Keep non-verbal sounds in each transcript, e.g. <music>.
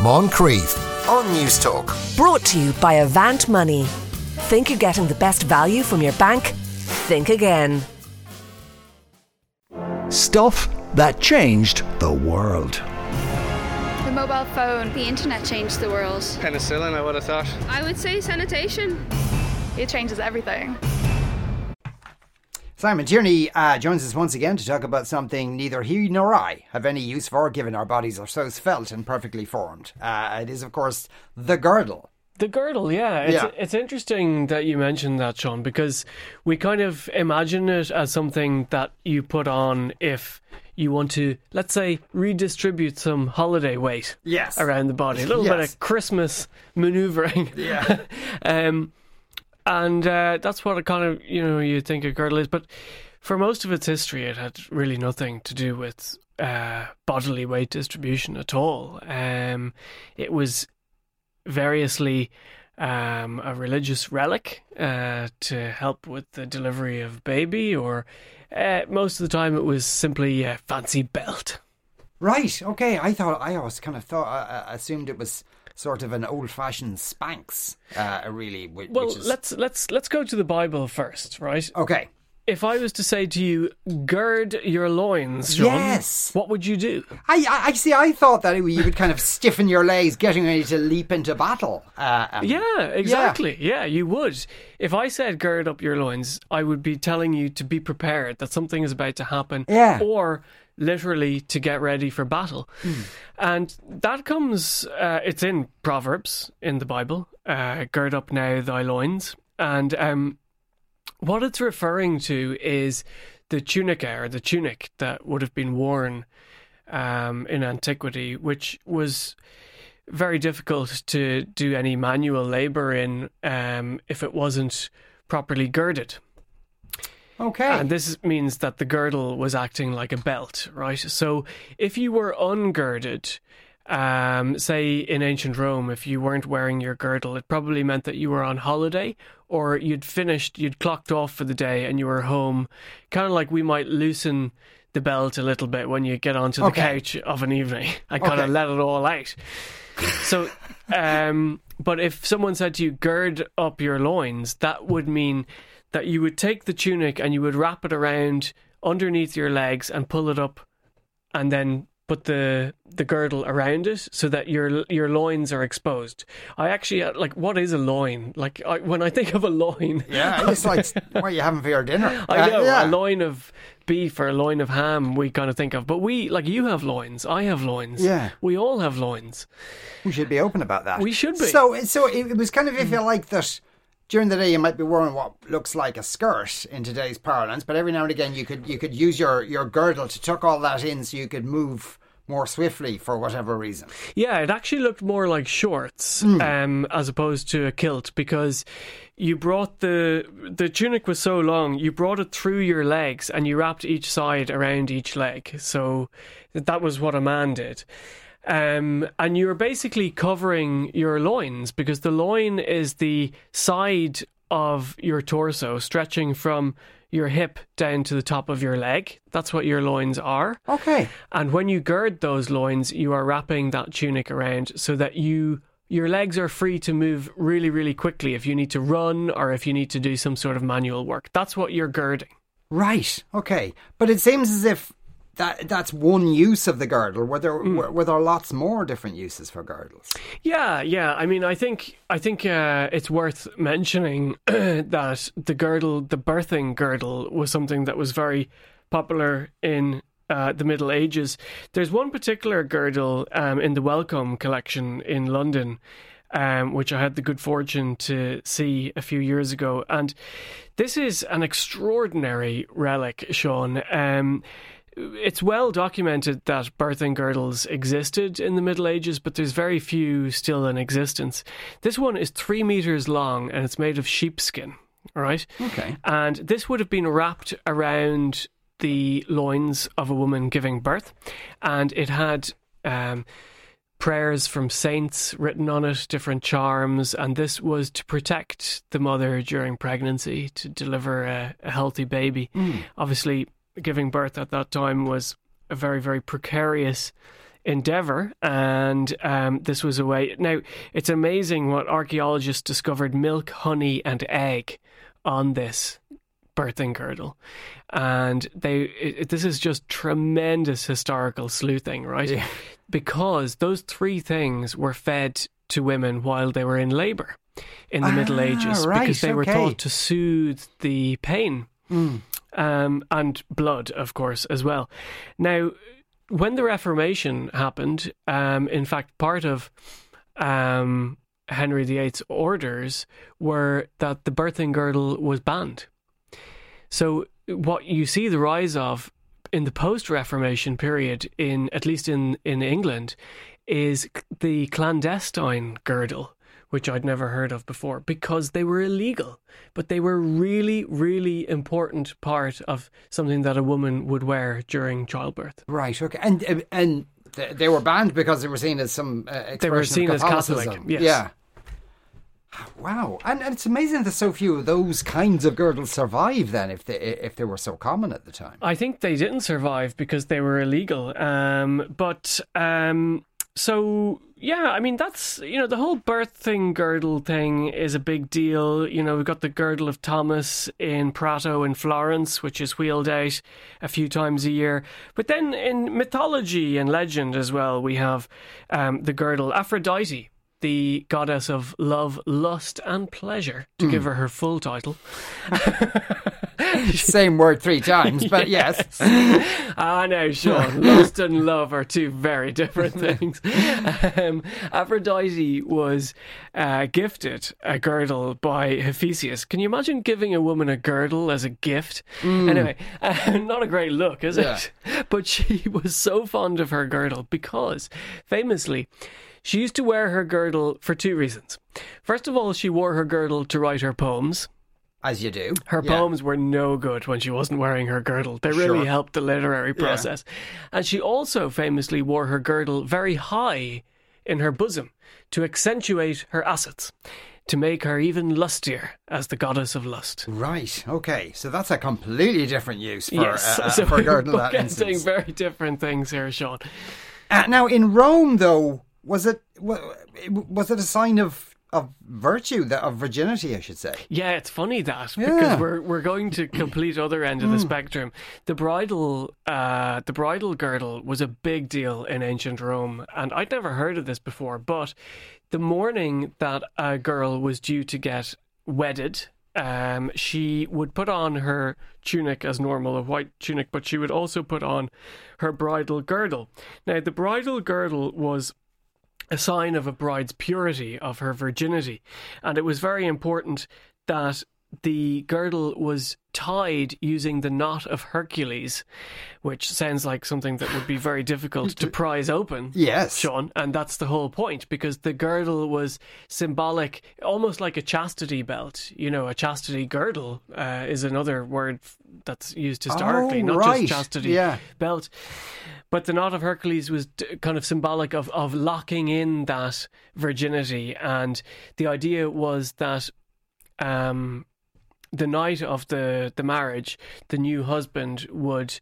Moncrieff on News Talk. Brought to you by Avant Money. Think you're getting the best value from your bank? Think again. Stuff that changed the world. The mobile phone, the internet changed the world. Penicillin, I would have thought. I would say sanitation. It changes everything. Simon Tierney uh, joins us once again to talk about something neither he nor I have any use for, given our bodies are so svelte and perfectly formed. Uh, it is, of course, the girdle. The girdle, yeah. It's, Yeah. it's interesting that you mentioned that, Sean, because we kind of imagine it as something that you put on if you want to, let's say, redistribute some holiday weight Yes. around the body. A little bit of Christmas maneuvering. Yeah. <laughs> um, and uh, that's what it kind of, you know, you think a girdle is. But for most of its history, it had really nothing to do with uh, bodily weight distribution at all. Um, it was variously um, a religious relic uh, to help with the delivery of baby, or uh, most of the time it was simply a fancy belt. Right. Okay. I thought I always kind of thought uh, assumed it was sort of an old-fashioned Spanx. Uh, really. Which, Well, is... let's let's let's go to the Bible first, right? Okay. If I was to say to you, gird your loins, Sean, Yes. what would you do? I, I I see. I thought that you would kind of stiffen your legs, getting ready to leap into battle. Uh, um, Yeah, exactly. Yeah. you would. If I said gird up your loins, I would be telling you to be prepared that something is about to happen. Yeah. Or literally to get ready for battle. And that comes, uh, it's in Proverbs in the Bible, uh, gird up now thy loins. And um, what it's referring to is the tunica or the tunic that would have been worn um, in antiquity, which was very difficult to do any manual labor in um, if it wasn't properly girded. Okay. And this means that the girdle was acting like a belt, right? So if you were ungirded, um, say in ancient Rome, if you weren't wearing your girdle, it probably meant that you were on holiday or you'd finished, you'd clocked off for the day and you were home. Kind of like we might loosen the belt a little bit when you get onto the Okay. couch of an evening and kind of let it all out. So, um, but if someone said to you, gird up your loins, that would mean that you would take the tunic and you would wrap it around underneath your legs and pull it up and then put the the girdle around it so that your your loins are exposed. I actually uh, like what is a loin? Like I, when I think of a loin, <laughs> yeah. It's like what are you having for your dinner? <laughs> I Uh, know yeah. a loin of beef or a loin of ham we kind of think of, but we like you have loins, I have loins, Yeah. we all have loins. We should be open about that. We should be. So, so it, it was kind of if you like that. During the day, you might be wearing what looks like a skirt in today's parlance, but every now and again, you could you could use your your girdle to tuck all that in, so you could move more swiftly for whatever reason. Yeah, it actually looked more like shorts um, as opposed to a kilt because you brought the the tunic was so long, you brought it through your legs and you wrapped each side around each leg. So that was what a man did. Um, and you're basically covering your loins because the loin is the side of your torso stretching from your hip down to the top of your leg. That's what your loins are. Okay. And when you gird those loins, you are wrapping that tunic around so that you your legs are free to move really, really quickly if you need to run or if you need to do some sort of manual work. That's what you're girding. Right. Okay. But it seems as if that that's one use of the girdle. Were there were, were there lots more different uses for girdles? Yeah, yeah. I mean, I think I think uh, it's worth mentioning <clears throat> that the girdle, the birthing girdle, was something that was very popular in uh, the Middle Ages. There's one particular girdle um, in the Wellcome collection in London. Um, which I had the good fortune to see a few years ago. And this is an extraordinary relic, Sean. Um, it's well documented that birthing girdles existed in the Middle Ages, but there's very few still in existence. This one is three meters long and it's made of sheepskin. All right. Okay. And this would have been wrapped around the loins of a woman giving birth, and it had um, prayers from saints written on it, different charms, and this was to protect the mother during pregnancy to deliver a, a healthy baby. Obviously, giving birth at that time was a very, very precarious endeavor, and um, this was a way. Now, it's amazing what archaeologists discovered milk, honey, and egg on this birthing girdle. And they it, this is just tremendous historical sleuthing, right? Because those three things were fed to women while they were in labor in the Middle Ah, Ages right, because they were thought to soothe the pain um, and blood, of course, as well. Now, when the Reformation happened, um, in fact, part of um, Henry VIII's orders were that the birthing girdle was banned. So, what you see the rise of in the post-Reformation period, in at least in in England, is the clandestine girdle, which I'd never heard of before, because they were illegal, but they were really, really important part of something that a woman would wear during childbirth. Right. Okay. And and they were banned because they were seen as some. Uh, They were of seen as Catholic, yes. Yeah. Wow, and, and it's amazing that so few of those kinds of girdles survive. Then, if they if they were so common at the time. I think they didn't survive because they were illegal. Um, but um, so yeah, I mean that's you know the whole birthing girdle thing is a big deal. You know we've got the girdle of Thomas in Prato in Florence, which is wheeled out a few times a year. But then in mythology and legend as well, we have um, the girdle Aphrodite. The goddess of love, lust, and pleasure, to give her her full title. <laughs> <laughs> Same word three times, but <laughs> yes. I know. Sean. Lust and love are two very different <laughs> things. Um, Aphrodite was uh, gifted a girdle by Hephaestus. Can you imagine giving a woman a girdle as a gift? Anyway, uh, not a great look, is it? But she was so fond of her girdle because, famously, she used to wear her girdle for two reasons. First of all, she wore her girdle to write her poems. As you do. Her Yeah. poems were no good when she wasn't wearing her girdle. They really Sure. helped the literary process. And she also famously wore her girdle very high in her bosom to accentuate her assets, to make her even lustier as the goddess of lust. Right. Okay. So that's a completely different use for yes, uh, uh, <laughs> so for a girdle. <laughs> we're that getting instance. very different things here, Sean. Uh, now, in Rome, though, was it was it a sign of of virtue, that of virginity, I should say? Yeah, it's funny that Yeah. because we're we're going to <clears throat> complete other end of the spectrum. The bridal uh, the bridal girdle was a big deal in ancient Rome, and I'd never heard of this before. But the morning that a girl was due to get wedded. Um, she would put on her tunic as normal, a white tunic, but she would also put on her bridal girdle. Now, the bridal girdle was a sign of a bride's purity, of her virginity. And it was very important that the girdle was tied using the knot of Hercules, which sounds like something that would be very difficult to prise open. Yes. Sean, and that's the whole point because the girdle was symbolic, almost like a chastity belt. You know, a chastity girdle uh, is another word that's used historically, Oh, not right. just chastity Yeah. belt. But the knot of Hercules was kind of symbolic of, of locking in that virginity, and the idea was that um, the night of the, the marriage, the new husband would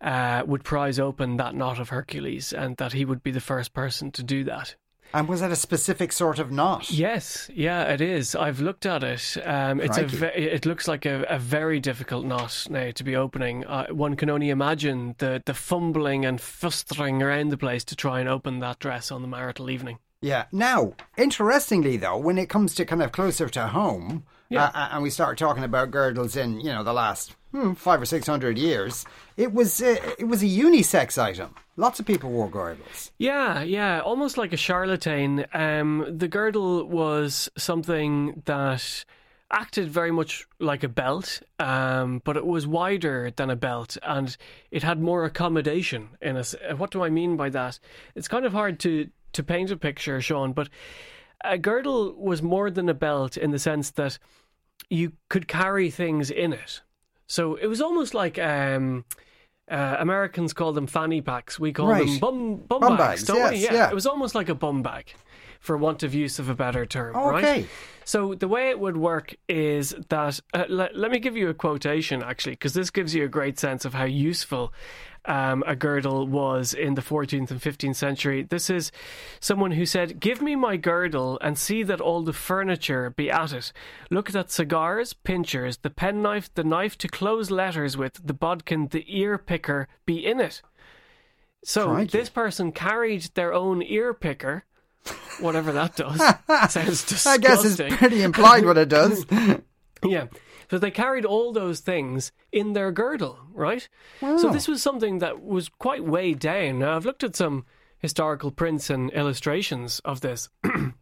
uh, would prise open that knot of Hercules, and that he would be the first person to do that. And was that a specific sort of knot? Yes, yeah, it is. I've looked at it. Um, it's a ve- it looks like a, a very difficult knot now to be opening. Uh, one can only imagine the the fumbling and fustering around the place to try and open that dress on the marital evening. Yeah. Now, interestingly, though, when it comes to kind of closer to home, Yeah. uh, and we start talking about girdles in you know the last hmm, five or six hundred years, it was uh, it was a unisex item. Lots of people wore girdles. Yeah, yeah, almost like a chatelaine. Um, the girdle was something that acted very much like a belt, um, but it was wider than a belt and it had more accommodation in it. What do I mean by that? It's kind of hard to, to paint a picture, Sean, but a girdle was more than a belt in the sense that you could carry things in it. So it was almost like um, uh, Americans call them fanny packs. We call Right. them bum bum, Bum bags, bags, don't we? yes, yeah. It was almost like a bum bag for want of use of a better term, Okay. right? So the way it would work is that uh, let, let me give you a quotation actually, because this gives you a great sense of how useful um, a girdle was in the 14th and 15th century. This is someone who said, "Give me my girdle and see that all the furniture be at it. Look that cigars, pinchers, the penknife, the knife to close letters with, the bodkin, the ear picker be in it." So Crikey. this person carried their own ear picker. Whatever that does. <laughs> Sounds disgusting. I guess it's pretty implied what it <laughs> does. Yeah. So they carried all those things in their girdle, right? So this was something that was quite weighed down. Now, I've looked at some historical prints and illustrations of this,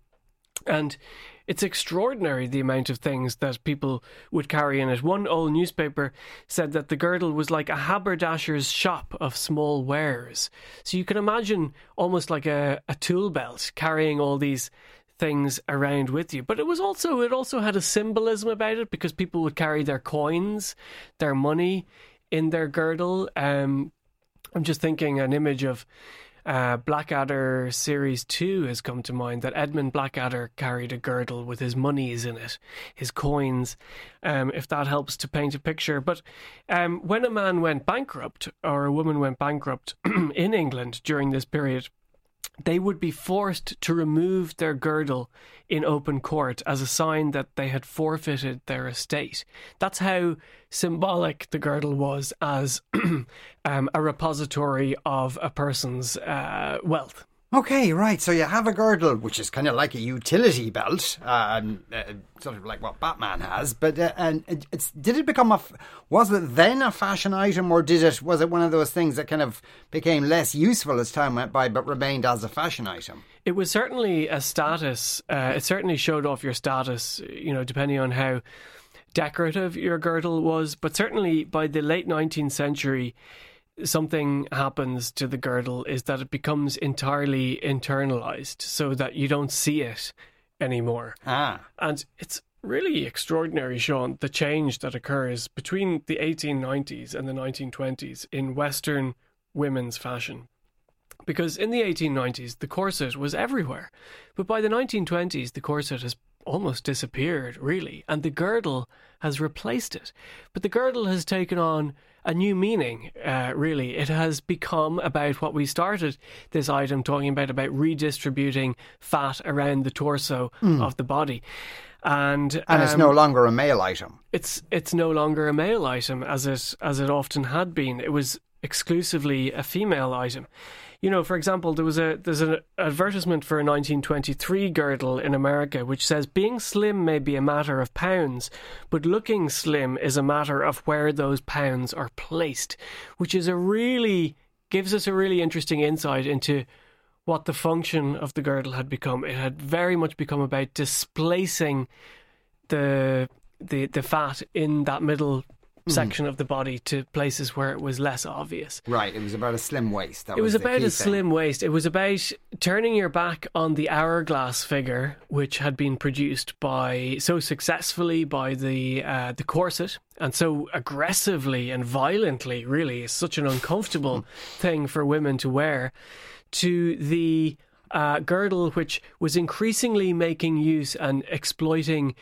<clears throat> and it's extraordinary the amount of things that people would carry in it. One old newspaper said that the girdle was like a haberdasher's shop of small wares. So you can imagine almost like a, a tool belt carrying all these things around with you. But it was also it also had a symbolism about it because people would carry their coins, their money in their girdle. Um, I'm just thinking an image of uh, Blackadder Series 2 has come to mind that Edmund Blackadder carried a girdle with his monies in it, his coins, um, if that helps to paint a picture. But um, when a man went bankrupt or a woman went bankrupt <clears throat> in England during this period, they would be forced to remove their girdle in open court as a sign that they had forfeited their estate. That's how symbolic the girdle was as <clears throat> um, a repository of a person's uh, wealth. Okay, right. So you have a girdle, which is kind of like a utility belt, um, uh, sort of like what Batman has. But uh, and it- it's did it become a Was it then a fashion item, or did it? Was it one of those things that kind of became less useful as time went by, but remained as a fashion item? It was certainly a status. Uh, it certainly showed off your status, you know, depending on how decorative your girdle was. But certainly by the late 19th century, something happens to the girdle is that it becomes entirely internalized so that you don't see it anymore. Ah, And it's really extraordinary, Sean, the change that occurs between the 1890s and the 1920s in Western women's fashion. Because in the 1890s, the corset was everywhere. But by the 1920s, the corset has almost disappeared, really, and the girdle has replaced it. But the girdle has taken on a new meaning, uh, really. It has become about what we started this item talking about, about redistributing fat around the torso of the body. And, and it's um, no longer a male item. it's it's no longer a male item as it as it often had been. It was exclusively a female item. You know, for example, there was a there's an advertisement for a 1923 girdle in America which says being slim may be a matter of pounds, but looking slim is a matter of where those pounds are placed, which is a really gives us a really interesting insight into what the function of the girdle had become. It had very much become about displacing the the the fat in that middle section of the body to places where it was less obvious. Right. It was about a slim waist. That It was the about a thing. slim waist. It was about turning your back on the hourglass figure, which had been produced by so successfully by the uh, the corset, and so aggressively and violently. Really, is such an uncomfortable <laughs> thing for women to wear. To the uh, girdle, which was increasingly making use and exploiting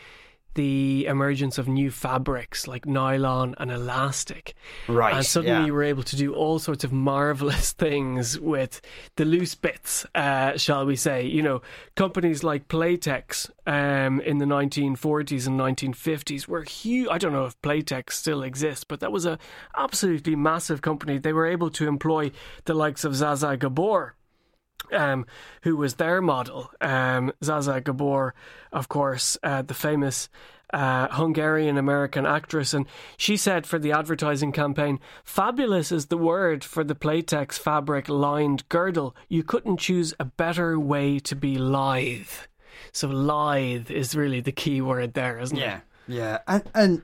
the emergence of new fabrics like nylon and elastic. Right, And suddenly yeah. you were able to do all sorts of marvelous <laughs> things with the loose bits, uh, shall we say. You know, companies like Playtex um, in the 1940s and 1950s were huge. I don't know if Playtex still exists, but that was a absolutely massive company. They were able to employ the likes of Zsa Zsa Gabor um, who was their model. Um, Zsa Zsa Gabor, of course, uh, the famous uh, Hungarian American actress, and she said for the advertising campaign, "Fabulous is the word for the Playtex fabric lined girdle. You couldn't choose a better way to be lithe." So lithe is really the key word there, isn't it? Yeah. Yeah. And, and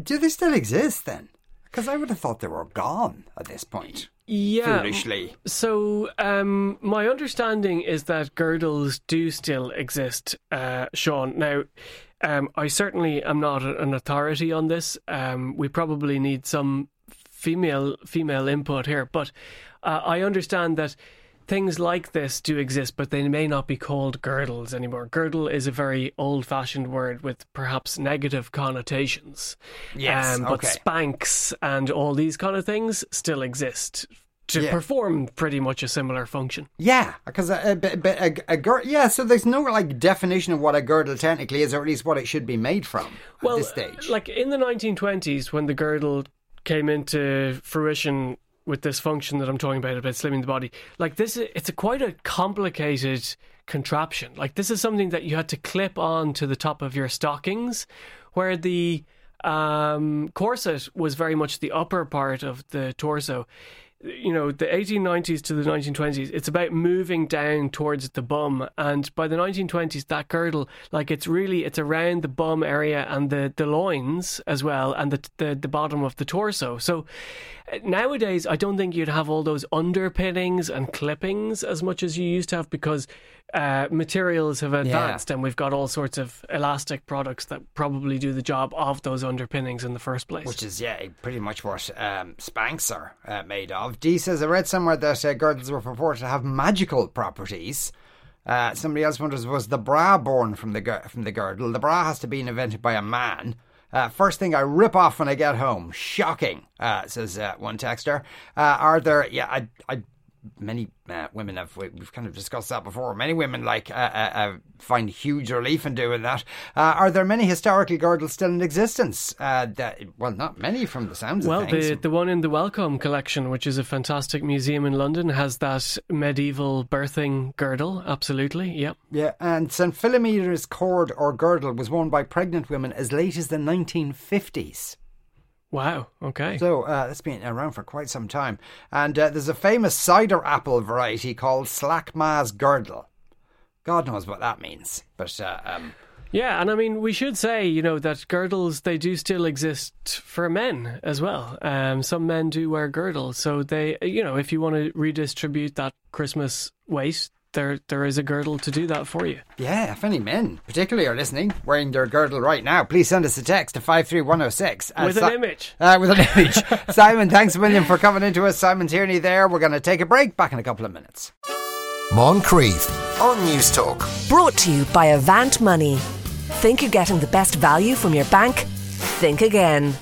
do they still exist then? Because I would have thought they were gone at this point. Yeah. Foolishly. So, um, my understanding is that girdles do still exist, uh, Sean. Now, um, I certainly am not an authority on this. Um, we probably need some female female input here, but uh, I understand that things like this do exist, but they may not be called girdles anymore. Girdle is a very old-fashioned word with perhaps negative connotations. Yes, Um, but okay. Spanx and all these kind of things still exist to Yeah. perform pretty much a similar function. Yeah, because a, a, a, a, a girdle. Yeah, so there's no like definition of what a girdle technically is, or at least what it should be made from well, at this stage. like in the 1920s, when the girdle came into fruition with this function that I'm talking about about slimming the body, like this, is- it's a quite a complicated contraption. Like this is something that you had to clip on to the top of your stockings, where the um, corset was very much the upper part of the torso. You know, the 1890s to the 1920s, it's about moving down towards the bum. And by the 1920s, that girdle, like it's really, it's around the bum area and the, the loins as well, and the, the, the bottom of the torso. So uh, nowadays, I don't think you'd have all those underpinnings and clippings as much as you used to have because uh, materials have advanced and we've got all sorts of elastic products that probably do the job of those underpinnings in the first place. Which is, yeah, pretty much what um, Spanx are uh, made of. Dee says, I read somewhere that uh, girdles were purported to have magical properties. Uh, somebody else wonders, was the bra born from the, gir- from the girdle? The bra has to be invented by a man. Uh, first thing I rip off when I get home. Shocking, uh, says uh, one texter. Uh, are there, yeah, I, I many uh, women have we- we've kind of discussed that before. Many women like uh, uh, uh, find huge relief in doing that. Uh, are there many historical girdles still in existence? Uh, that well not many from the sounds Well, of things. the the one in the Wellcome collection, which is a fantastic museum in London, has that medieval birthing girdle. Absolutely, yep. yeah and st philomena's cord or girdle was worn by pregnant women as late as the 1950s Wow. Okay. So uh, that's been around for quite some time. And uh, there's a famous cider apple variety called Slack Ma's Girdle. God knows what that means. But uh, um, Yeah, and I mean, we should say, you know, that girdles they do still exist for men as well. Um, some men do wear girdles, so they, you know, if you want to redistribute that Christmas weight, there there is a girdle to do that for you. yeah, if any men particularly are listening, wearing their girdle right now, please send us a text to 53106. Uh, With an image. Uh, with an image. <laughs> Simon, thanks a million for coming into us. Simon Tierney there. We're going to take a break. Back in a couple of minutes. Moncrieff on News Talk. Brought to you by Avant Money. Think you're getting the best value from your bank? Think again.